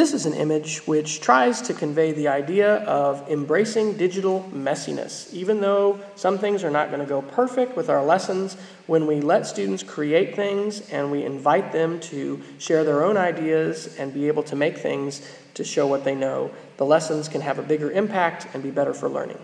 This is an image which tries to convey the idea of embracing digital messiness. Even though some things are not going to go perfect with our lessons, when we let students create things and we invite them to share their own ideas and be able to make things to show what they know, the lessons can have a bigger impact and be better for learning.